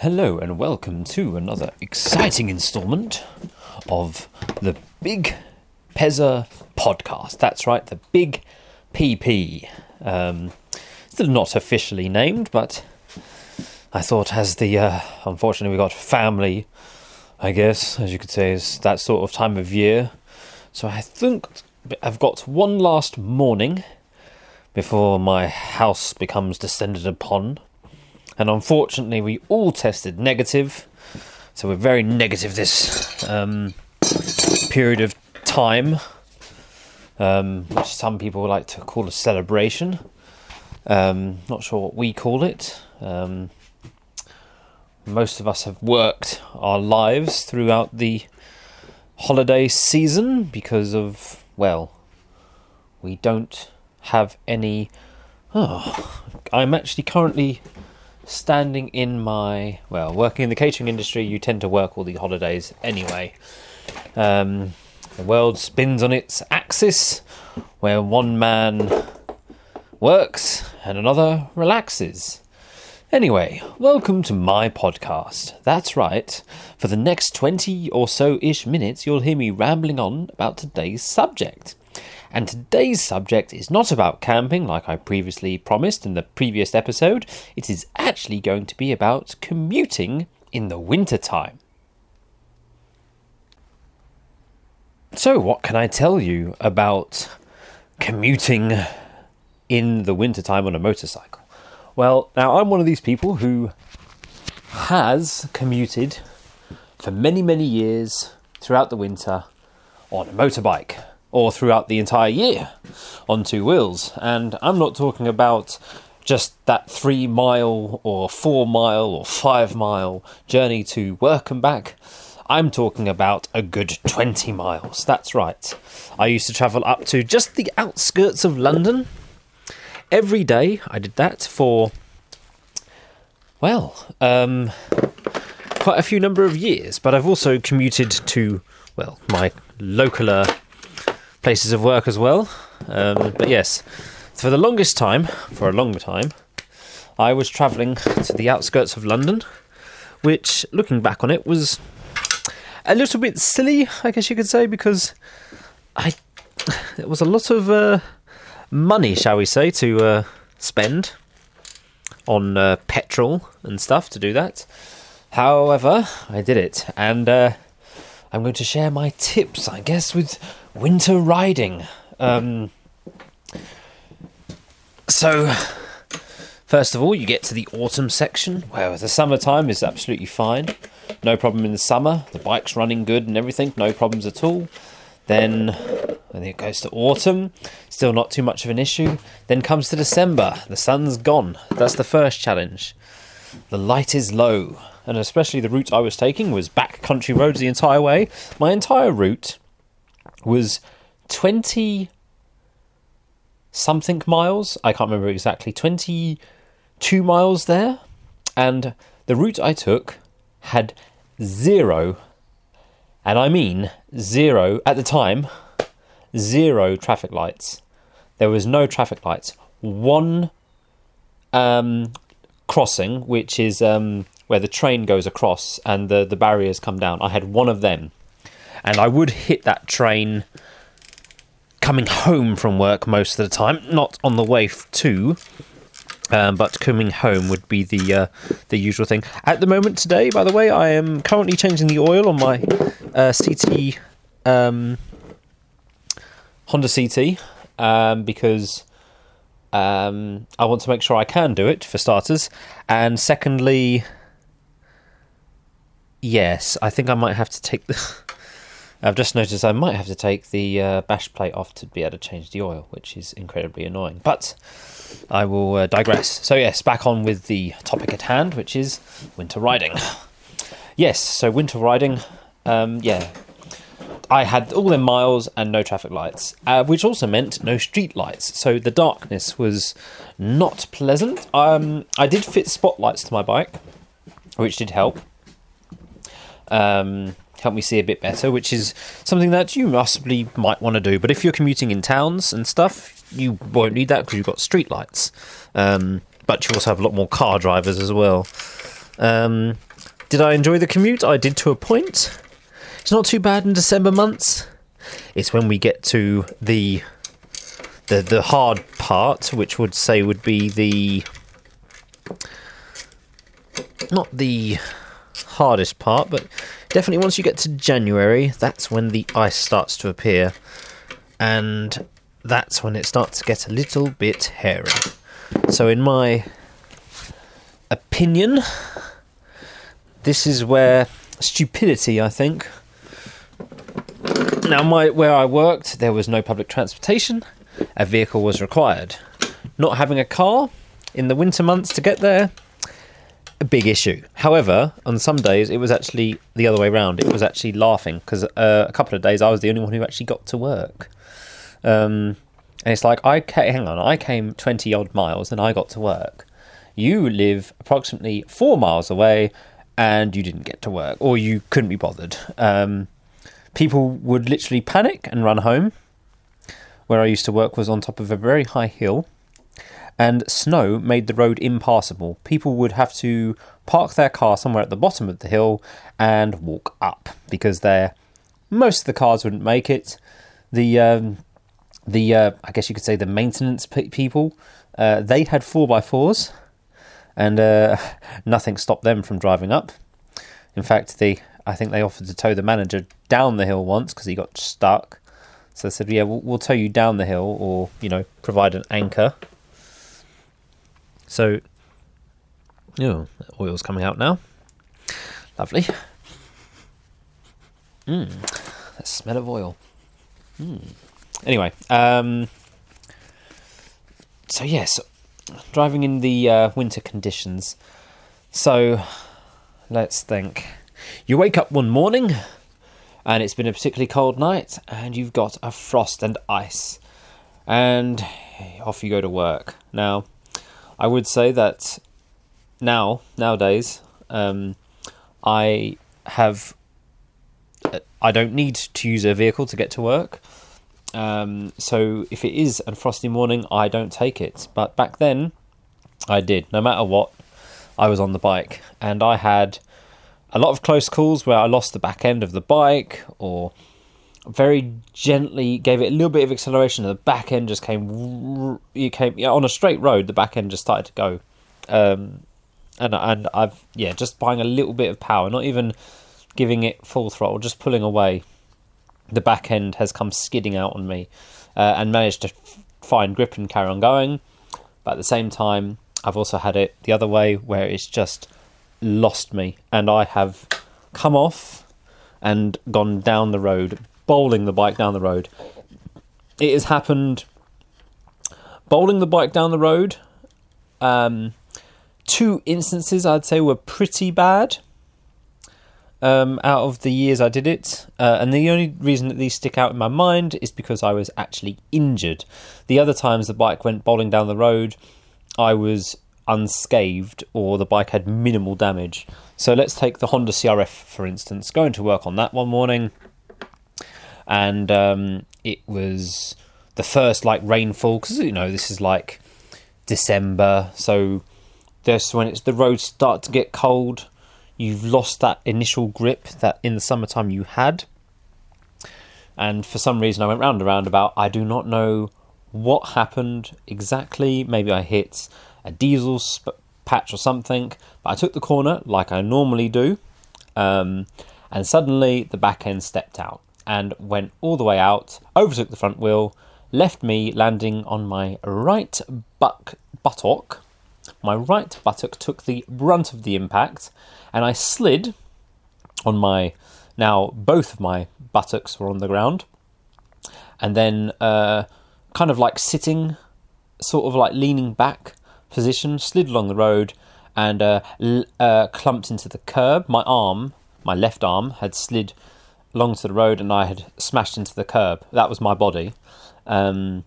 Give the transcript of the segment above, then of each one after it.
Hello and welcome to another exciting installment of the Big Pezza podcast. That's right, the Big PP. Um, still not officially named, but I thought as the uh, unfortunately we got family, I guess as you could say, is that sort of time of year. So I think I've got one last morning before my house becomes descended upon and unfortunately, we all tested negative. So we're very negative this um, period of time, um, which some people like to call a celebration. Um, not sure what we call it. Um, most of us have worked our lives throughout the holiday season because of, well, we don't have any. Oh, I'm actually currently standing in my well, working in the catering industry, you tend to work all the holidays anyway. Um, the world spins on its axis, where one man works and another relaxes. Anyway, welcome to my podcast. That's right. For the next 20 or so ish minutes, you'll hear me rambling on about today's subject. And today's subject is not about camping like I previously promised in the previous episode. It is actually going to be about commuting in the winter time. So, what can I tell you about commuting in the wintertime on a motorcycle? Well, now I'm one of these people who has commuted for many, many years throughout the winter on a motorbike or throughout the entire year on two wheels. And I'm not talking about just that three mile or four mile or five mile journey to work and back. I'm talking about a good 20 miles. That's right. I used to travel up to just the outskirts of London. Every day I did that for, well, um, quite a few number of years. But I've also commuted to, well, my localer places of work as well. Um, but yes, for the longest time, for a long time, I was travelling to the outskirts of London, which, looking back on it, was a little bit silly, I guess you could say, because I it was a lot of uh, money, shall we say, to uh, spend on uh, petrol and stuff to do that. However, I did it, and uh, I'm going to share my tips, I guess, with winter riding. Um, so, first of all, you get to the autumn section, where the summertime is absolutely fine. No problem in the summer. The bike's running good and everything, no problems at all. Then, then it goes to autumn, still not too much of an issue. Then comes to December, the sun's gone. That's the first challenge. The light is low, and especially the route I was taking was back country roads the entire way. My entire route was 20 something miles. I can't remember exactly. 22 miles there. And the route I took had zero, and I mean zero at the time, zero traffic lights. There was no traffic lights. One um, crossing, which is um, where the train goes across and the, the barriers come down. I had one of them and I would hit that train coming home from work most of the time, not on the way to. Um, but coming home would be the uh, the usual thing. At the moment today, by the way, I am currently changing the oil on my uh, CT um, Honda CT um, because um, I want to make sure I can do it for starters, and secondly, yes, I think I might have to take the. I've just noticed I might have to take the uh, bash plate off to be able to change the oil, which is incredibly annoying. But I will uh, digress. So, yes, back on with the topic at hand, which is winter riding. Yes, so winter riding, um, yeah. I had all them miles and no traffic lights, uh, which also meant no street lights. So the darkness was not pleasant. Um, I did fit spotlights to my bike, which did help. Um, help me see a bit better, which is something that you possibly might want to do. But if you're commuting in towns and stuff, you won't need that because you've got street lights. Um, but you also have a lot more car drivers as well. Um, Did I enjoy the commute? I did to a point. It's not too bad in December months. It's when we get to the the the hard part, which would say would be the not the hardest part, but definitely once you get to January, that's when the ice starts to appear, and that's when it starts to get a little bit hairy. So, in my opinion, this is where stupidity, I think. Now, my where I worked, there was no public transportation. A vehicle was required. Not having a car in the winter months to get there, a big issue. However, on some days it was actually the other way around. It was actually laughing because uh, a couple of days I was the only one who actually got to work. Um, and it's like I ca- hang on, I came twenty odd miles and I got to work. You live approximately four miles away and you didn't get to work or you couldn't be bothered. Um, people would literally panic and run home. Where I used to work was on top of a very high hill and snow made the road impassable. People would have to park their car somewhere at the bottom of the hill and walk up because there most of the cars wouldn't make it. The um, the uh, I guess you could say the maintenance pe- people uh, they had four by fours, and uh, nothing stopped them from driving up. In fact, the I think they offered to tow the manager down the hill once because he got stuck. So they said, "Yeah, we'll, we'll tow you down the hill, or you know, provide an anchor." So, oh, oil's coming out now. Lovely. Mmm, the smell of oil. Mm. Anyway, um, so yes, driving in the uh, winter conditions. So, let's think. You wake up one morning, and it's been a particularly cold night, and you've got a frost and ice, and off you go to work. Now, I would say that now nowadays um, I have I don't need to use a vehicle to get to work. Um, so if it is a frosty morning, I don't take it. But back then, I did. No matter what, I was on the bike, and I had a lot of close calls where I lost the back end of the bike, or very gently gave it a little bit of acceleration, and the back end just came. You came yeah, on a straight road. The back end just started to go, um, and and I've yeah just buying a little bit of power, not even giving it full throttle, just pulling away. The back end has come skidding out on me, uh, and managed to f- find grip and carry on going. But at the same time, I've also had it the other way where it's just lost me, and I have come off and gone down the road bowling the bike down the road. It has happened bowling the bike down the road. Um, two instances I'd say were pretty bad um, out of the years I did it. Uh, and the only reason that these stick out in my mind is because I was actually injured. The other times the bike went bowling down the road, I was unscathed or the bike had minimal damage. So let's take the Honda CRF for instance. Going to work on that one morning and um, it was the first like rainfall because you know this is like December, so this when it's the roads start to get cold, you've lost that initial grip that in the summertime you had. And for some reason, I went round and round about. I do not know what happened exactly. Maybe I hit a diesel sp- patch or something, but I took the corner like I normally do, um, and suddenly the back end stepped out and went all the way out, overtook the front wheel, left me landing on my right buck buttock. My right buttock took the brunt of the impact, and I slid on my. Now, both of my buttocks were on the ground, and then uh, kind of like sitting, sort of like leaning back position, slid along the road, and uh, l- uh, clumped into the curb. My arm, my left arm, had slid along to the road and I had smashed into the curb. That was my body. Um,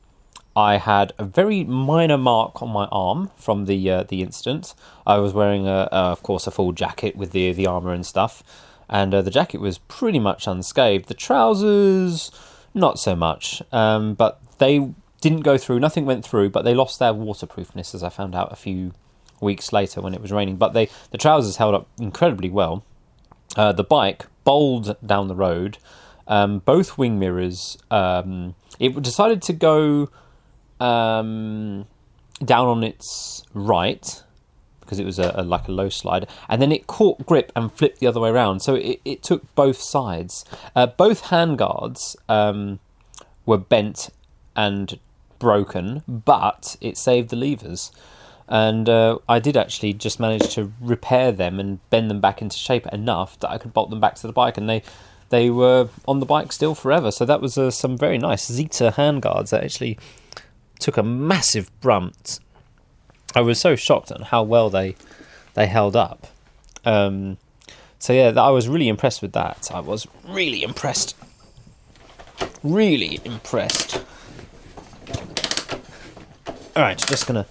I had a very minor mark on my arm from the uh, the incident. I was wearing, a, a, of course, a full jacket with the the armor and stuff, and uh, the jacket was pretty much unscathed. The trousers, not so much, um, but they didn't go through. Nothing went through, but they lost their waterproofness, as I found out a few weeks later when it was raining. But they the trousers held up incredibly well. uh, the bike bowled down the road. Um, both wing mirrors. Um, it decided to go um, down on its right because it was a, a, like a low slide, and then it caught grip and flipped the other way around. So it, it took both sides. Uh, both handguards um, were bent and broken, but it saved the levers. And uh, I did actually just manage to repair them and bend them back into shape enough that I could bolt them back to the bike, and they they were on the bike still forever. So that was uh, some very nice Zeta handguards that actually took a massive brunt. I was so shocked at how well they they held up. Um, so yeah, I was really impressed with that. I was really impressed. Really impressed. All right, just gonna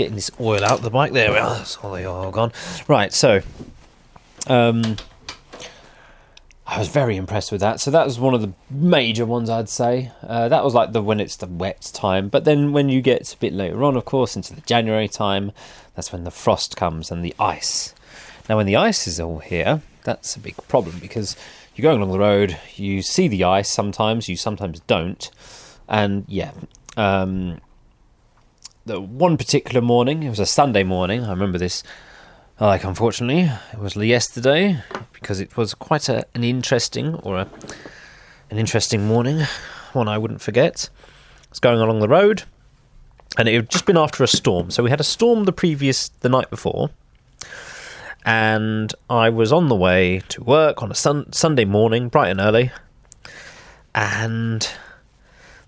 getting this oil out of the bike. There we are. That's all the oil gone. Right, so um, I was very impressed with that. So that was one of the major ones, I'd say. Uh, that was like the when it's the wet time. But then when you get a bit later on, of course, into the January time, that's when the frost comes and the ice. Now, when the ice is all here, that's a big problem because you're going along the road, you see the ice sometimes, you sometimes don't, and yeah. Um, one particular morning, it was a Sunday morning. I remember this like unfortunately it was yesterday because it was quite a, an interesting or a, an interesting morning one i wouldn't forget was going along the road and it had just been after a storm so we had a storm the previous the night before and i was on the way to work on a sun, sunday morning bright and early and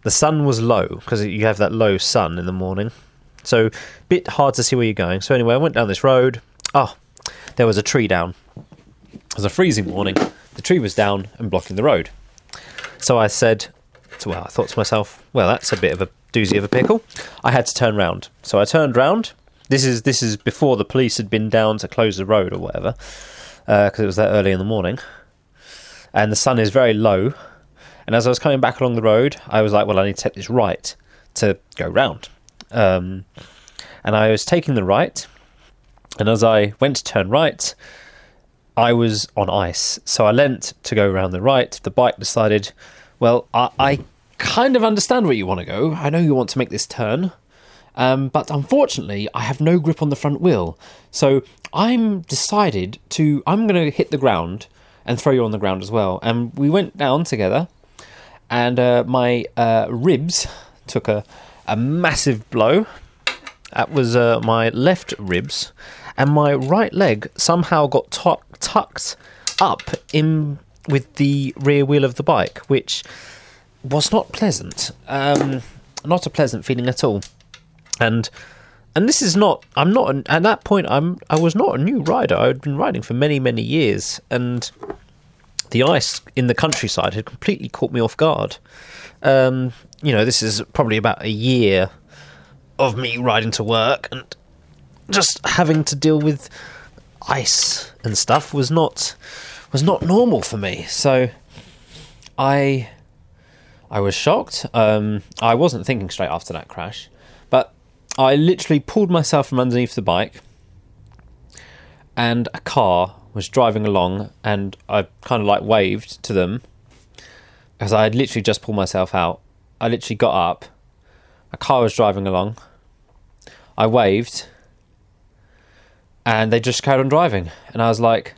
the sun was low because you have that low sun in the morning so bit hard to see where you're going so anyway i went down this road Oh, there was a tree down. It was a freezing morning. The tree was down and blocking the road. So I said, so, well, I thought to myself, well, that's a bit of a doozy of a pickle. I had to turn round. So I turned round. This is this is before the police had been down to close the road or whatever, because uh, it was that early in the morning, and the sun is very low. And as I was coming back along the road, I was like, well, I need to take this right to go round. Um, and I was taking the right, and as I went to turn right, I was on ice. So I leant to go around the right. The bike decided, well, I, I kind of understand where you want to go. I know you want to make this turn. Um, but unfortunately, I have no grip on the front wheel. So I'm decided to, I'm going to hit the ground and throw you on the ground as well. And we went down together, and uh, my uh, ribs took a, a massive blow. That was uh, my left ribs and my right leg somehow got t- tucked up in with the rear wheel of the bike, which was not pleasant. Um, not a pleasant feeling at all. And and this is not. I'm not. An, at that point, I'm. I was not a new rider. I had been riding for many many years, and the ice in the countryside had completely caught me off guard. Um, you know, this is probably about a year of me riding to work, and just having to deal with ice and stuff was not was not normal for me. So I I was shocked. Um, I wasn't thinking straight after that crash, but I literally pulled myself from underneath the bike, and a car was driving along, and I kind of like waved to them because I had literally just pulled myself out. I literally got up. A car was driving along. I waved, and they just carried on driving. And I was like,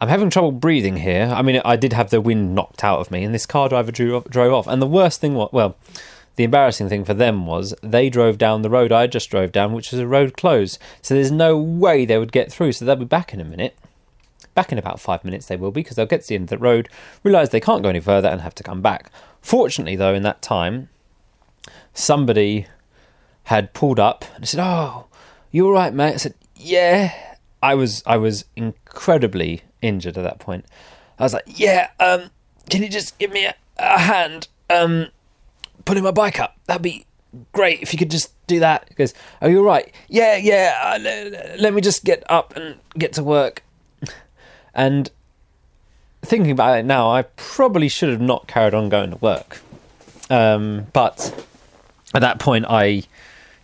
I'm having trouble breathing here. I mean, I did have the wind knocked out of me, and this car driver drew, drove off. And the worst thing was, well, the embarrassing thing for them was they drove down the road I just drove down, which is a road closed. So there's no way they would get through. So they'll be back in a minute. Back in about five minutes, they will be, because they'll get to the end of the road, realise they can't go any further, and have to come back. Fortunately, though, in that time, somebody had pulled up and said, Oh, you all right, mate? I said, yeah, I was I was incredibly injured at that point. I was like, yeah, um, can you just give me a, a hand, um, putting my bike up? That'd be great if you could just do that. He goes, are you all right? Yeah, yeah. Uh, let me just get up and get to work. And thinking about it now, I probably should have not carried on going to work. Um, but at that point, I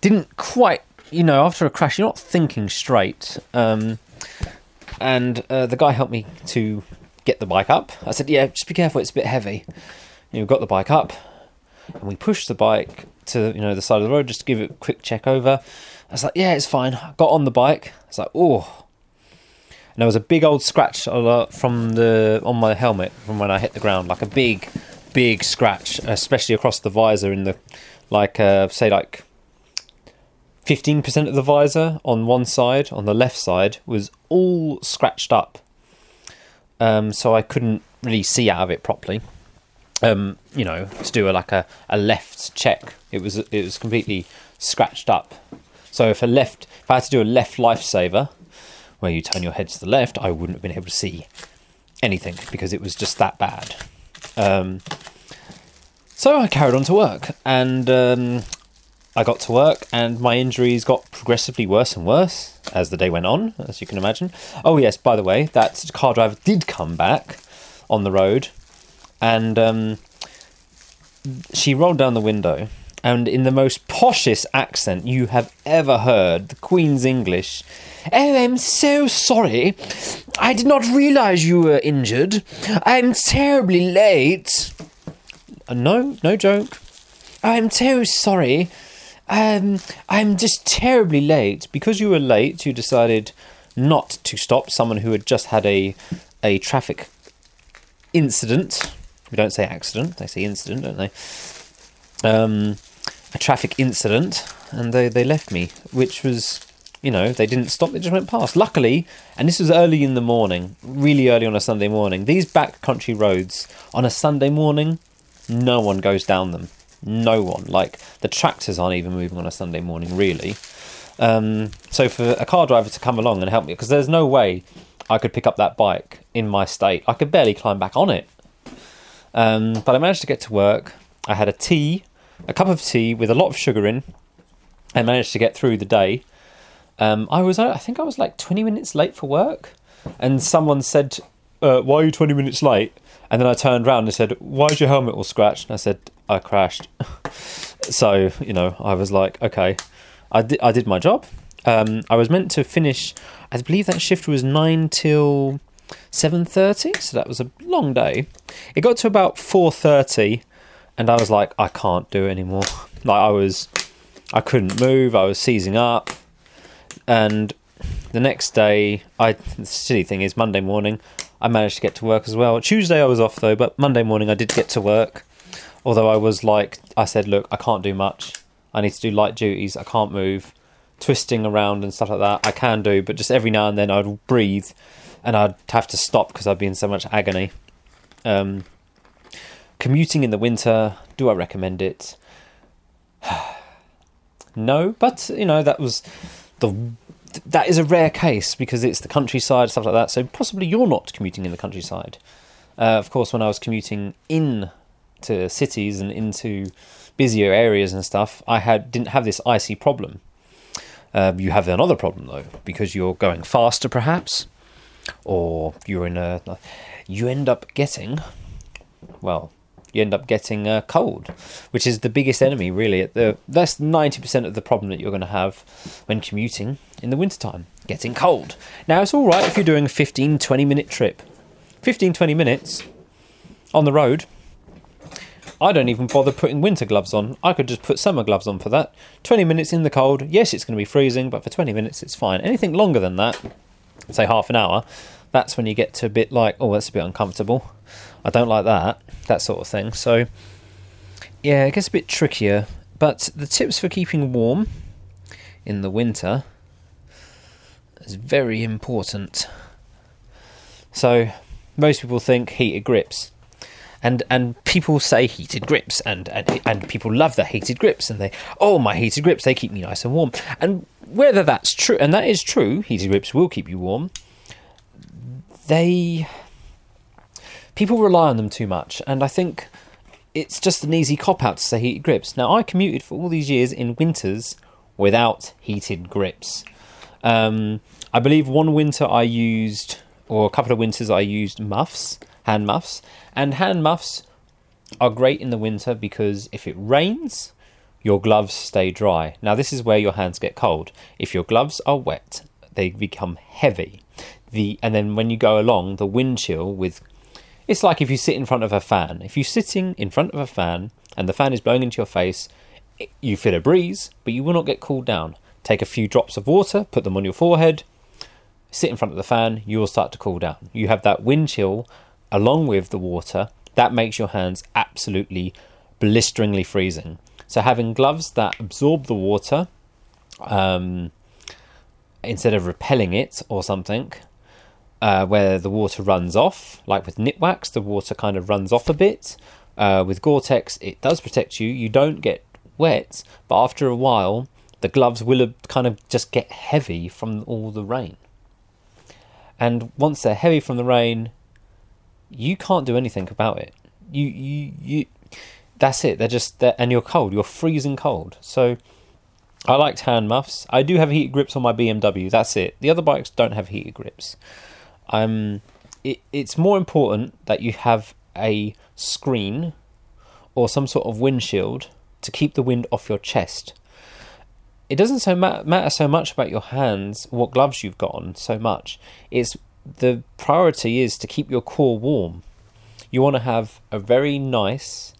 didn't quite you know, after a crash, you're not thinking straight. Um, and uh, the guy helped me to get the bike up. I said, "Yeah, just be careful; it's a bit heavy." And we got the bike up, and we pushed the bike to you know the side of the road just to give it a quick check over. I was like, "Yeah, it's fine." I got on the bike. I was like, "Oh." And there was a big old scratch from the on my helmet from when I hit the ground, like a big, big scratch, especially across the visor in the, like uh, say like 15% of the visor on one side, on the left side, was all scratched up. Um, so I couldn't really see out of it properly. Um, you know, to do a, like a, a left check, it was it was completely scratched up. So if a left, if I had to do a left lifesaver, where you turn your head to the left, I wouldn't have been able to see anything because it was just that bad. Um, so I carried on to work, and um, I got to work and my injuries got progressively worse and worse as the day went on, as you can imagine. Oh, yes, by the way, that car driver did come back on the road and um, she rolled down the window and in the most poshest accent you have ever heard, the Queen's English. Oh, I'm so sorry. I did not realize you were injured. I'm terribly late. Uh, no, no joke. I'm so sorry. Um, I'm just terribly late. Because you were late, you decided not to stop someone who had just had a a traffic incident. We don't say accident; they say incident, don't they? Um, a traffic incident, and they they left me, which was. You know, they didn't stop, they just went past. Luckily, and this was early in the morning, really early on a Sunday morning, these backcountry roads on a Sunday morning, no one goes down them no one. Like the tractors aren't even moving on a Sunday morning, really. Um, so for a car driver to come along and help me, because there's no way I could pick up that bike in my state. I could barely climb back on it. Um, but I managed to get to work. I had a tea, a cup of tea with a lot of sugar in. I managed to get through the day. Um, I was, I think I was like 20 minutes late for work, and someone said, uh, "Why are you 20 minutes late?" And then I turned around and said, "Why is your helmet all scratched?" And I said, "I crashed." so you know, I was like, "Okay, I did. I did my job. Um, I was meant to finish. I believe that shift was nine till seven thirty. So that was a long day. It got to about four thirty, and I was like, I can't do it anymore. Like I was, I couldn't move. I was seizing up, and the next day, I the silly thing is Monday morning, I managed to get to work as well. Tuesday I was off though, but Monday morning I did get to work. Although I was like, I said, look, I can't do much. I need to do light duties. I can't move, twisting around and stuff like that. I can do, but just every now and then I'd breathe, and I'd have to stop because I'd be in so much agony. Um, commuting in the winter, do I recommend it? no, but you know that was the that is a rare case because it's the countryside, stuff like that. So possibly you're not commuting in the countryside. Uh, of course, when I was commuting in to cities and into busier areas and stuff, I had didn't have this icy problem. Uh, you have another problem though because you're going faster, perhaps, or you're in a. You end up getting, well, you end up getting a cold, which is the biggest enemy, really. The, that's 90% of the problem that you're going to have when commuting in the wintertime getting cold. Now, it's all right if you're doing a 15, 20 minute trip. 15, 20 minutes on the road. I don't even bother putting winter gloves on. I could just put summer gloves on for that. 20 minutes in the cold, yes, it's going to be freezing, but for 20 minutes it's fine. Anything longer than that, say half an hour, that's when you get to a bit like, oh, that's a bit uncomfortable. I don't like that, that sort of thing. So, yeah, it gets a bit trickier. But the tips for keeping warm in the winter is very important. So, most people think heated grips. And, and people say heated grips and, and and people love the heated grips and they oh my heated grips they keep me nice and warm and whether that's true and that is true heated grips will keep you warm they people rely on them too much, and I think it's just an easy cop out to say heated grips. Now, I commuted for all these years in winters without heated grips. Um, I believe one winter I used, or a couple of winters I used muffs, hand muffs, and hand muffs are great in the winter because if it rains, your gloves stay dry. Now, this is where your hands get cold. If your gloves are wet, they become heavy. The and then when you go along, the wind chill with it's like if you sit in front of a fan. If you're sitting in front of a fan and the fan is blowing into your face, you feel a breeze, but you will not get cooled down. Take a few drops of water, put them on your forehead, sit in front of the fan, you will start to cool down. You have that wind chill along with the water that makes your hands absolutely blisteringly freezing. So having gloves that absorb the water um, instead of repelling it or something, uh, where the water runs off, like with Nikwax, the water kind of runs off a bit. Uh, with Gore-Tex, it does protect you. You don't get wet, but after a while, the gloves will kind of just get heavy from all the rain. And once they're heavy from the rain, you can't do anything about it. You you you. That's it. They're just and you're cold. You're freezing cold. So I liked hand muffs. I do have heated grips on my BMW. That's it. The other bikes don't have heated grips. Um, it, it's more important that you have a screen or some sort of windshield to keep the wind off your chest. It doesn't so ma- matter so much about your hands, what gloves you've got on, so much. It's the priority is to keep your core warm. You want to have a very nice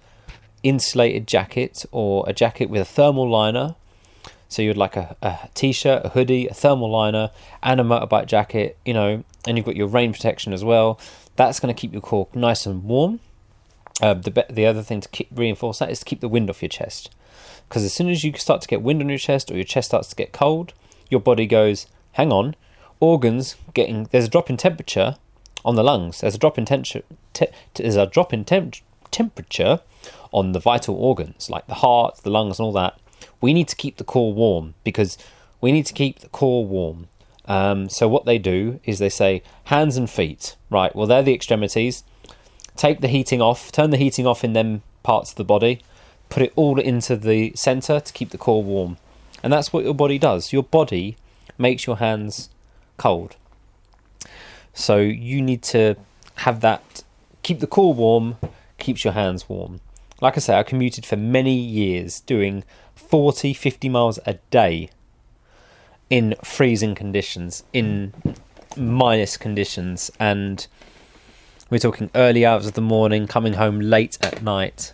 insulated jacket or a jacket with a thermal liner. So you'd like a, a t-shirt, a hoodie, a thermal liner, and a motorbike jacket, you know, and you've got your rain protection as well. That's going to keep your core nice and warm. Uh, the the other thing to keep, reinforce that is to keep the wind off your chest, because as soon as you start to get wind on your chest or your chest starts to get cold, your body goes, "Hang on, organs getting there's a drop in temperature on the lungs. There's a drop in temperature. Te- there's a drop in temp- temperature on the vital organs like the heart, the lungs, and all that. We need to keep the core warm because we need to keep the core warm. Um, so what they do is they say hands and feet. Right. Well, they're the extremities. Take the heating off. Turn the heating off in them parts of the body. Put it all into the center to keep the core warm. And that's what your body does. Your body makes your hands cold. So you need to have that keep the core warm, keeps your hands warm. Like I say, I commuted for many years doing 40, 50 miles a day in freezing conditions, in minus conditions, and we're talking early hours of the morning, coming home late at night,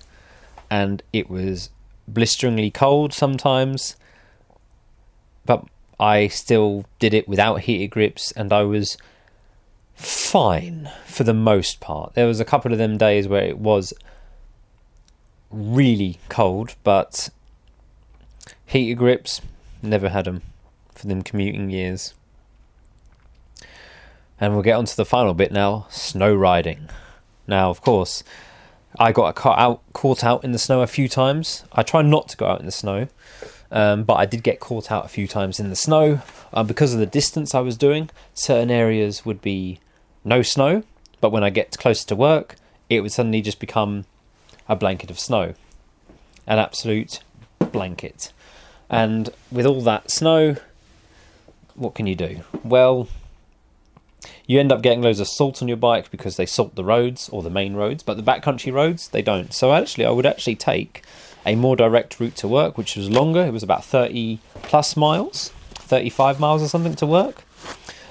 and it was blisteringly cold sometimes. But I still did it without heated grips, and I was fine for the most part. There was a couple of them days where it was really cold, but heated grips never had them for them commuting years. And we'll get on to the final bit now: snow riding. Now, of course, I got caught out, caught out in the snow a few times. I try not to go out in the snow um, but I did get caught out a few times in the snow um, because of the distance I was doing. Certain areas would be no snow, but when I get closer to work, it would suddenly just become a blanket of snow, an absolute blanket. And with all that snow, what can you do? Well, you end up getting loads of salt on your bike because they salt the roads or the main roads, but the backcountry roads they don't. So actually, I would actually take a more direct route to work, which was longer. It was about 30 plus miles, 35 miles or something to work,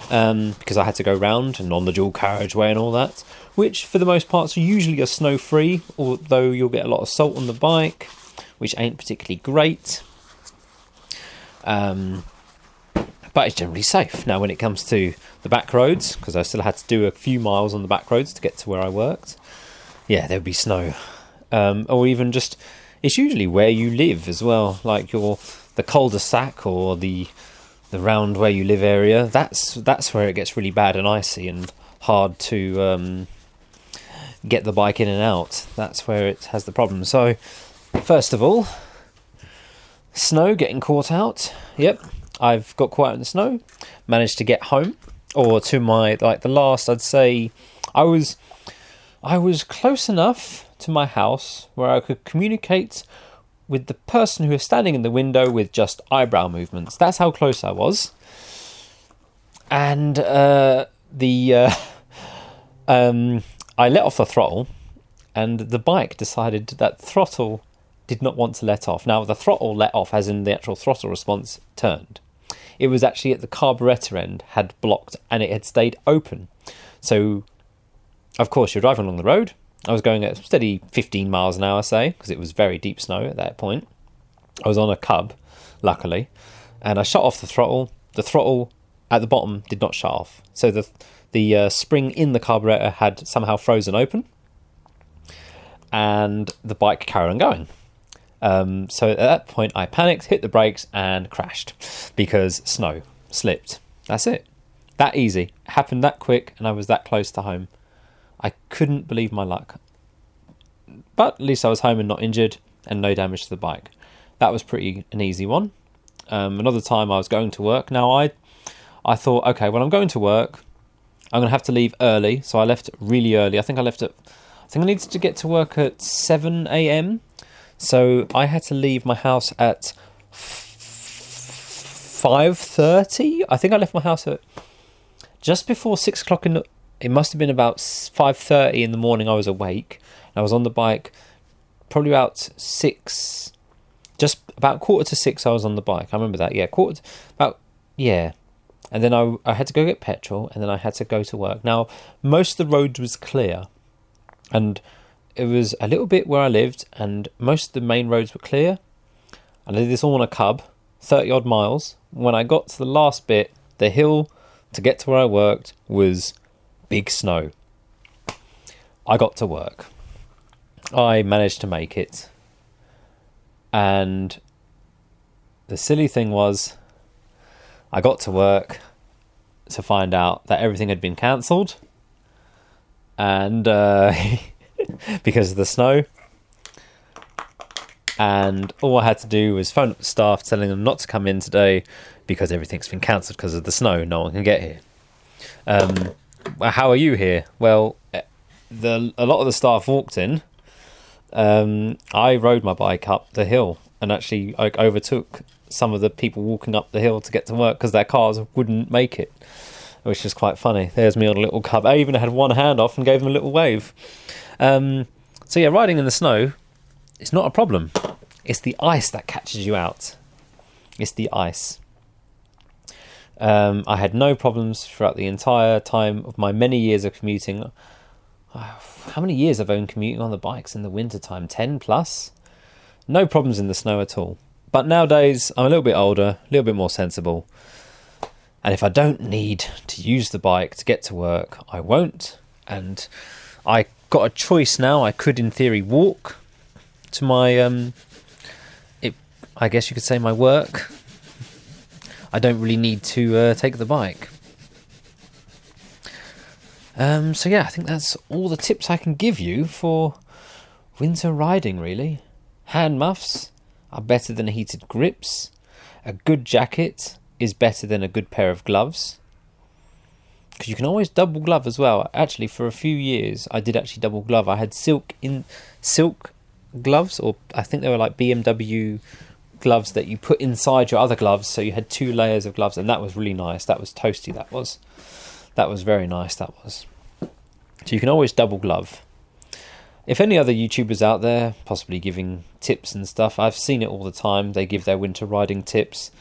um, because I had to go round and on the dual carriageway and all that, which for the most part usually are snow free, although you'll get a lot of salt on the bike, which ain't particularly great. Um, but it's generally safe. Now, when it comes to the back roads, because I still had to do a few miles on the back roads to get to where I worked, yeah, there would be snow. Um, or even just it's usually where you live as well, like your the cul-de-sac or the the round where you live area. That's that's where it gets really bad and icy and hard to um, get the bike in and out. That's where it has the problem. So, first of all, snow getting caught out. Yep, I've got caught in the snow. Managed to get home or to my like the last. I'd say I was I was close enough to my house where I could communicate with the person who was standing in the window with just eyebrow movements. That's how close I was. And uh, the uh, um, I let off the throttle, and the bike decided that throttle did not want to let off. Now the throttle let off, as in the actual throttle response turned. it was actually at the carburetor end had blocked and it had stayed open. So, of course, you're driving along the road. I was going at steady 15 miles an hour, say, because it was very deep snow at that point. I was on a cub, luckily, and I shut off the throttle. The throttle at the bottom did not shut off, so the the uh, spring in the carburetor had somehow frozen open, and the bike carried on going. Um, so at that point, I panicked, hit the brakes, and crashed because snow slipped. That's it. That easy. It happened that quick, and I was that close to home. I couldn't believe my luck. But at least I was home and not injured, and no damage to the bike. That was pretty an easy one. Um, another time I was going to work. Now I, I thought, okay, when I'm going to work, I'm gonna have to leave early. So I left really early. I think I left at, I think I needed to get to work at seven a.m. So I had to leave my house at five thirty. I think I left my house at just before six o'clock in. The, it must have been about five thirty in the morning. I was awake. I was on the bike, probably about six, just about quarter to six. I was on the bike. I remember that. Yeah, quarter to, about yeah. And then I I had to go get petrol, and then I had to go to work. Now most of the road was clear, and it was a little bit where I lived, and most of the main roads were clear. I did this all on a cub, thirty odd miles. When I got to the last bit, the hill to get to where I worked was big snow. I got to work. I managed to make it. And the silly thing was, I got to work to find out that everything had been cancelled. And uh, because of the snow. And all I had to do was phone up the staff telling them not to come in today because everything's been cancelled because of the snow. No one can get here. Um, how are you here? Well, eh, the a lot of the staff walked in. Um, I rode my bike up the hill and actually I overtook some of the people walking up the hill to get to work because their cars wouldn't make it, which is quite funny. There's me on a little cub. I even had one hand off and gave them a little wave. Um, so yeah, riding in the snow, it's not a problem. It's the ice that catches you out. It's the ice. Um, I had no problems throughout the entire time of my many years of commuting. How many years have I been commuting on the bikes in the winter time? 10 plus? No problems in the snow at all. But nowadays, I'm a little bit older, a little bit more sensible. And if I don't need to use the bike to get to work, I won't. And I got a choice now. I could, in theory, walk to my, um, it, I guess you could say, my work I don't really need to uh, take the bike. Um, so yeah, I think that's all the tips I can give you for winter riding. Really, hand muffs are better than heated grips. A good jacket is better than a good pair of gloves because you can always double glove as well. Actually, for a few years, I did actually double glove. I had silk in silk gloves, or I think they were like BMW gloves that you put inside your other gloves, so you had two layers of gloves, and that was really nice. That was toasty. That was, that was very nice. That was. So you can always double glove. If any other YouTubers out there, possibly giving tips and stuff, I've seen it all the time. They give their winter riding tips,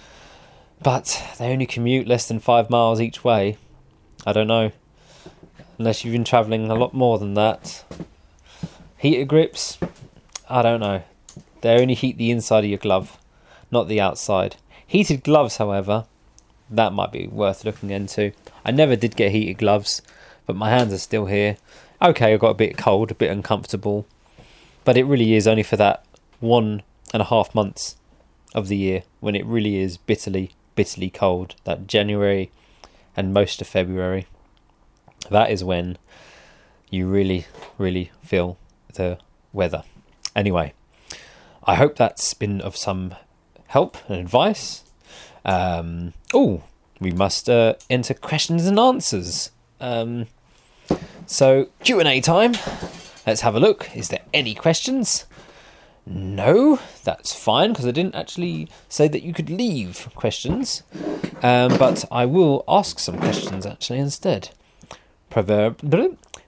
but they only commute less than five miles each way. I don't know, unless you've been travelling a lot more than that. Heater grips, I don't know. They only heat the inside of your glove not the outside. Heated gloves, however, that might be worth looking into. I never did get heated gloves, but my hands are still here. Okay, I got a bit cold, a bit uncomfortable, but it really is only for that one and a half months of the year when it really is bitterly, bitterly cold. That January and most of February. That is when you really, really feel the weather. Anyway, I hope that's been of some help and advice. Um, oh, we must uh, enter questions and answers. Um, so Q and A time. Let's have a look. Is there any questions? No, that's fine because I didn't actually say that you could leave questions, um, but I will ask some questions actually instead. Proverb.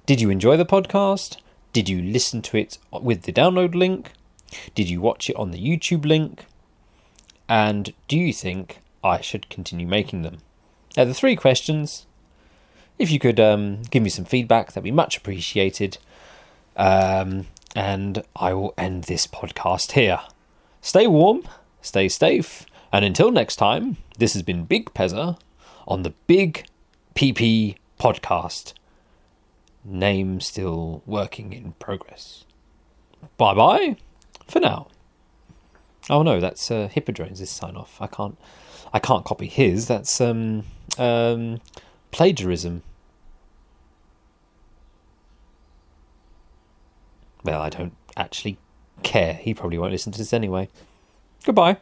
Did you enjoy the podcast? Did you listen to it with the download link? Did you watch it on the YouTube link? And do you think I should continue making them. Now, the three questions. If you could um, give me some feedback, that'd be much appreciated. Um, and I will end this podcast here. Stay warm, stay safe, and until next time, this has been Big Pezza on the Big PP podcast. Name still working in progress. Bye bye for now. Oh no, that's uh, Hippodrone's sign off. I can't, I can't copy his. That's um, um, plagiarism. Well, I don't actually care. He probably won't listen to this anyway. Goodbye.